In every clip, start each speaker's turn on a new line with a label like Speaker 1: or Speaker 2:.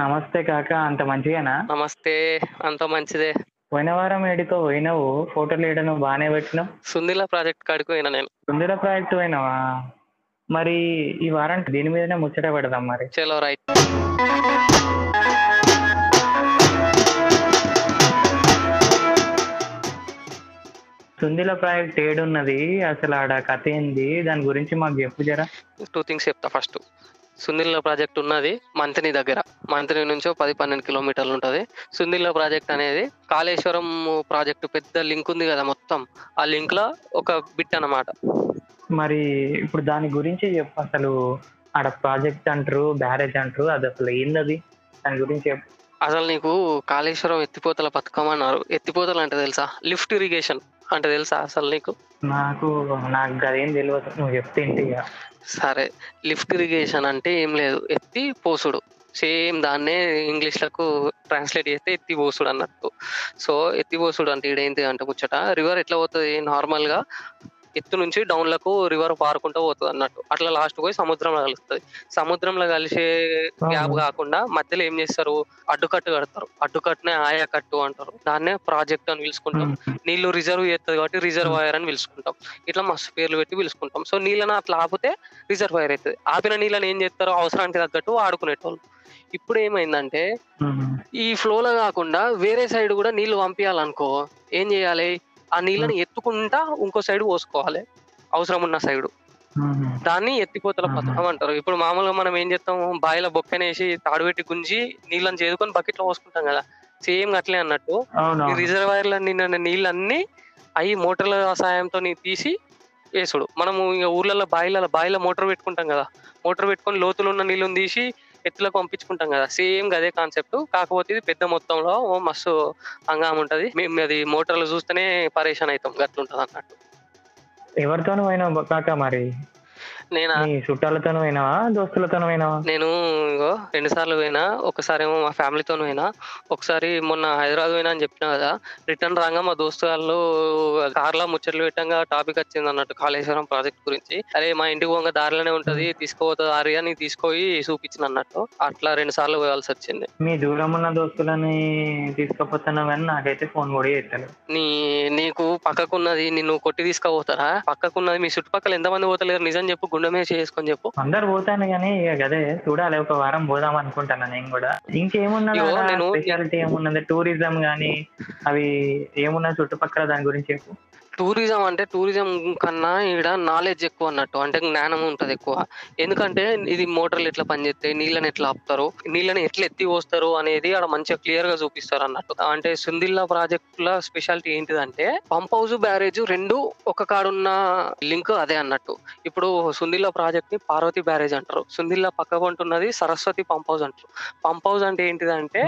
Speaker 1: నమస్తే కాక అంత మంచిగానా?
Speaker 2: నమస్తే అంత మంచిదే.
Speaker 1: పోయిన వారం ఏడికో పోయినావు? ఫోటోలు వేయడం బాగానే పెట్టినావు?
Speaker 2: సుందిల ప్రాజెక్ట్ కాడికి పోయినా నేను.
Speaker 1: సుందర ప్రాజెక్ట్ పోయినావా? మరి ఈ వారం దీని మీదనే ముచ్చట పెడదాం మరి.
Speaker 2: చలో రైట్.
Speaker 1: సుందిల ప్రాజెక్ట్ ఏడున్నది అసలు ఆడ కథ ఏంది? దాని గురించి మాకు చెప్పు జరా.
Speaker 2: టూ థింగ్స్ చెప్తా ఫస్ట్ సుందిల్ల ప్రాజెక్ట్ ఉన్నది మంతిని దగ్గర. మంతిని నుంచి పది పన్నెండు కిలోమీటర్లు ఉంటుంది. సుందిల్ల ప్రాజెక్ట్ అనేది కాళేశ్వరం ప్రాజెక్ట్ పెద్ద లింక్ ఉంది కదా మొత్తం. ఆ లింక్లో ఒక బిట్ అన్నమాట.
Speaker 1: మరి ఇప్పుడు దాని గురించి చెప్పు అసలు. ఆడ ప్రాజెక్ట్ అంటారు బ్యారేజ్ అంటారు అది అసలు ఏంది దాని గురించి చెప్పు.
Speaker 2: అసలు నీకు కాళేశ్వరం ఎత్తిపోతల పథకం అన్నారు ఎత్తిపోతలు అంటే తెలుసా? లిఫ్ట్ ఇరిగేషన్ అంటే తెలుసా అసలు నీకు?
Speaker 1: నాకు నాకు అదేం తెలియదు నువ్వు చెప్తే.
Speaker 2: సరే. లిఫ్ట్ ఇరిగేషన్ అంటే ఏం లేదు. ఎత్తి పోసుడు. సేమ్ దాన్నే ఇంగ్లీష్లకు ట్రాన్స్లేట్ చేస్తే ఎత్తి పోసుడు అన్నట్టు. సో ఎత్తి పోసుడు అంటే ఏంటి అంటే ముచ్చట రివర్ ఎట్లా పోతుంది? నార్మల్గా ఎత్తు నుంచి డౌన్లకు రివర్ పారుకుంటూ పోతుంది అన్నట్టు. అట్లా లాస్ట్ పోయి సముద్రంలో కలుస్తుంది. సముద్రంలో కలిసే గ్యాప్ కాకుండా మధ్యలో ఏం చేస్తారు? అడ్డుకట్టు కడతారు. అడ్డుకట్టునే ఆయా కట్టు అంటారు. దాన్నే ప్రాజెక్ట్ అని పిలుచుకుంటాం. నీళ్ళు రిజర్వ్ చేస్తుంది కాబట్టి రిజర్వాయర్ అని పిలుచుకుంటాం. ఇట్లా మస్తు పేర్లు పెట్టి పిలుచుకుంటాం. సో నీళ్ళని అట్లా ఆపితే రిజర్వాయర్ అవుతుంది ఆపిన నీళ్ళని ఏం చేస్తారు? అవసరానికి తగ్గట్టు వాడుకునేటోళ్ళు. ఇప్పుడు ఏమైందంటే. ఈ ఫ్లోలో కాకుండా వేరే సైడ్ కూడా నీళ్ళు పంపించాలనుకో ఏం చేయాలి? ఆ నీళ్ళని ఎత్తుకుంటా ఇంకో సైడ్ పోసుకోవాలి. అవసరం ఉన్న సైడ్. దాన్ని ఎత్తిపోతల. పథకం అంటారు. ఇప్పుడు మామూలుగా మనం ఏం చేస్తాం? బాయిలో బొక్కనేసి తాడు పెట్టి గుంజి నీళ్ళని చేదుకొని బకెట్లో పోసుకుంటాం కదా. సేమ్ అట్లే అన్నట్టు. ఈ రిజర్వాయర్ల నిన్న నీళ్ళన్నీ అవి మోటార్ల సాయంతో తీసి వేసుడు. మనము ఇక ఊర్లలో బాయిల బాయిలో మోటార్ పెట్టుకుంటాం కదా. మోటార్ పెట్టుకొని లోతులు ఉన్న నీళ్ళని తీసి ఎత్తులకు పంపించుకుంటాం కదా? సేమ్ అదే కాన్సెప్ట్. కాకపోతే ఇది పెద్ద మొత్తంలో మస్తు అంగం ఉంటది. మేము అది మోటార్లు చూస్తేనే పరేషాన్ అవుతాం గట్లుంటది అన్నట్టు
Speaker 1: ఎవరితోనూ అయినా కాక మరి?
Speaker 2: నేను?
Speaker 1: నీ చుట్టాలతోనూ పోయినావా? దోస్తులతోనూ పోయినావా?
Speaker 2: నేను ఇగో రెండు సార్లు పోయినా. ఒకసారి ఏమో మా ఫ్యామిలీతో పోయినా. ఒకసారి మొన్న హైదరాబాద్ పోయినా అని చెప్పిన కదా రిటర్న్ రాగా మా దోస్తు వాళ్ళు కార్లో ముచ్చట్లు పెట్టంగా టాపిక్ వచ్చింది అన్నట్టు కాళేశ్వరం ప్రాజెక్ట్ గురించి. అరే మా ఇంటికి పోగా దారిలోనే ఉంటది తీసుకుపోతుంది ఆరి అని తీసుకొని చూపించిన అన్నట్టు. అట్లా రెండు సార్లు పోవాల్సి వచ్చింది.
Speaker 1: మీ దూరం ఉన్న దోస్తులని తీసుకుపోతున్నావు కానీ నాకైతే ఫోన్ కూడా చేస్తాను
Speaker 2: నీ నీకు పక్కకున్నది నిన్ను కొట్టి తీసుకుపోతారా? పక్కకున్నది మీ చుట్టుపక్కల ఎంతమంది పోతలేరు? నిజం చెప్పు మీద చేసుకొని చెప్పు.
Speaker 1: అందరు పోతాను కానీ ఇక అదే చూడాలి ఒక వారం పోదాం అనుకుంటాను నేను కూడా. ఇంకేమున్నది స్పెషాలిటీ ఏమున్నది? టూరిజం గానీ అవి ఏమున్నది చుట్టుపక్కల దాని గురించి చెప్పు.
Speaker 2: టూరిజం అంటే టూరిజం కన్నా ఇక్కడ నాలెడ్జ్ ఎక్కువ అన్నట్టు. అంటే జ్ఞానం ఉంటది ఎక్కువ. ఎందుకంటే ఇది మోటార్లు ఎట్లా పనిచేస్తాయి నీళ్ళని ఎట్లా ఆపుతారు నీళ్ళని ఎట్లా ఎత్తి పోస్తారు అనేది ఆడ మంచిగా క్లియర్గా చూపిస్తారు అన్నట్టు. అంటే సుందిల్లా ప్రాజెక్ట్ ల స్పెషాలిటీ ఏంటిదంటే పంప్ హౌస్ బ్యారేజ్ రెండు ఒక కాడున్న లింక్ అదే అన్నట్టు. ఇప్పుడు సుందిల్లా ప్రాజెక్ట్ని పార్వతి బ్యారేజ్ అంటారు. సుందిల్లా పక్క ఉంటున్నది సరస్వతి పంప్ హౌస్ అంటారు. పంప్ హౌస్ అంటే ఏంటిదంటే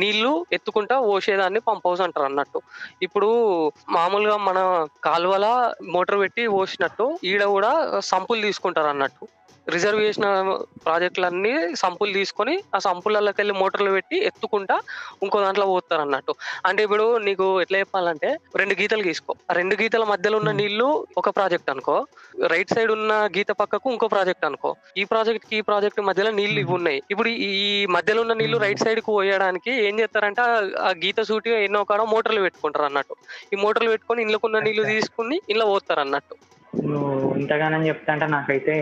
Speaker 2: నీళ్ళు ఎత్తుకుంటా పోసేదాన్ని పంప్ హౌస్ అంటారు అన్నట్టు. ఇప్పుడు మామూలుగా మన కాలువల మోటార్ పెట్టి పోసినట్టు ఈడ కూడా సంపులు తీసుకుంటారు అన్నట్టు రిజర్వ్ చేసిన ప్రాజెక్టులన్నీ సంపులు తీసుకొని ఆ సంపులకి వెళ్ళి మోటార్లు పెట్టి ఎత్తుకుంటా ఇంకో దాంట్లో పోతారు అన్నట్టు అంటే ఇప్పుడు నీకు ఎట్లా చెప్పాలంటే రెండు గీతలు గీసుకో ఆ రెండు గీతల మధ్యలో ఉన్న. నీళ్ళు ఒక ప్రాజెక్ట్ అనుకో రైట్ సైడ్ ఉన్న గీత పక్కకు ఇంకో ప్రాజెక్ట్ అనుకో ఈ ప్రాజెక్ట్కి ఈ ప్రాజెక్ట్ మధ్యలో నీళ్ళు ఇవి. ఉన్నాయి ఇప్పుడు ఈ మధ్యలో ఉన్న
Speaker 1: నీళ్ళు.
Speaker 2: రైట్ సైడ్కు పోయడానికి ఏం చేస్తారంటే ఆ- గీత సూటిగా ఎన్నో కాడ మోటార్లు పెట్టుకుంటారు అన్నట్టు ఈ మోటార్లు పెట్టుకొని ఇంట్లోకున్న
Speaker 1: నీళ్ళు.
Speaker 2: తీసుకుని ఇంట్లో పోతారు అన్నట్టు
Speaker 1: నువ్వు ఇంతగానని చెప్తా అంటే నాకైతే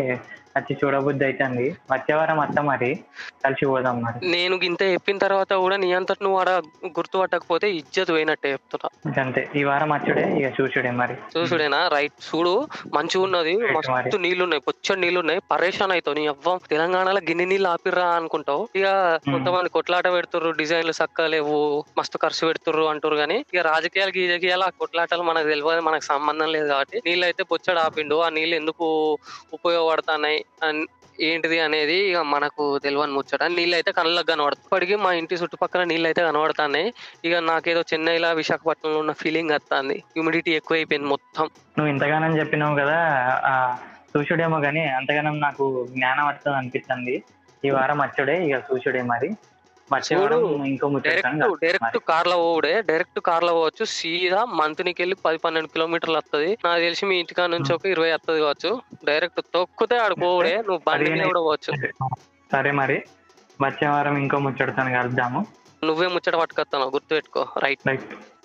Speaker 1: వచ్చి చూడబుద్ధి అవుతుంది వచ్చే వారం వస్తా మరి కలిసి పోదాం మరి.
Speaker 2: నేను ఇంత చెప్పిన తర్వాత కూడా నీ అంతటి నువ్వు ఆడ గుర్తుపట్టకపోతే ఇజ్జత్ పోయినట్టే చెప్తున్నా.
Speaker 1: అంతే. ఈ వారం వచ్చుడే ఇక చూసుడే మరి.
Speaker 2: చూసుడేనా? రైట్. చూడు మంచిగా ఉన్నది. మస్తు. నీళ్ళు ఉన్నాయి పొచ్చడి నీళ్ళు ఉన్నాయి పరేషాన్ అవుతావు నీ అవ్వం. తెలంగాణలో గిన్నె నీళ్ళు ఆపిర్రా అనుకుంటావు. ఇక కొంతమంది కొట్లాట పెడుతుర్రు. డిజైన్లు చక్కగా లేవు. మస్తు ఖర్చు పెడుతుర్రు అంటారు కానీ ఇక రాజకీయాలు గీజకీయాలు ఆ కొట్లాటలు మనకు తెలియదు మనకు సంబంధం లేదు కాబట్టి నీళ్ళు అయితే పొచ్చడి ఆపిండు ఆ నీళ్ళు ఎందుకు ఉపయోగపడుతున్నాయి? అన్- ఏంటిది అనేది ఇక మనకు తెలియని ముచ్చట. నీళ్ళు అయితే కళ్ళకు కనబడుతుంది ఇప్పటికీ మా ఇంటి చుట్టుపక్కల నీళ్ళు అయితే కనబడుతున్నాయి ఇక నాకేదో చెన్నైలో విశాఖపట్నంలో ఉన్న ఫీలింగ్ వస్తుంది. హ్యూమిడిటీ ఎక్కువ అయిపోయింది మొత్తం.
Speaker 1: నువ్వు ఇంతగానం చెప్పినావు కదా ఆ చూసుడేమో కానీ అంతగానం నాకు జ్ఞానం వస్తుంది అనిపిస్తుంది ఈ వారం అచ్చుడే ఇక చూసుడే మరి.
Speaker 2: డైరెక్ట్ డైరెక్ట్ కార్లో పోవుడే డైరెక్ట్ కార్లో పోవచ్చు సీదా మంత్నికి వెళ్ళి పది పన్నెండు కిలోమీటర్లు వస్తది నాకు తెలిసి మీ ఇంటికా నుంచి ఒక ఇరవై వస్తది కావచ్చు. డైరెక్ట్ తొక్కితే ఆడు పోవుడే నువ్వు బండి కూడా పోవచ్చు.
Speaker 1: సరే మరి వచ్చే వారం ఇంకో ముచ్చటతో కలుద్దాము.
Speaker 2: నువ్వే ముచ్చట పట్టుకొస్తాను గుర్తుపెట్టుకో రైట్.
Speaker 1: రైట్.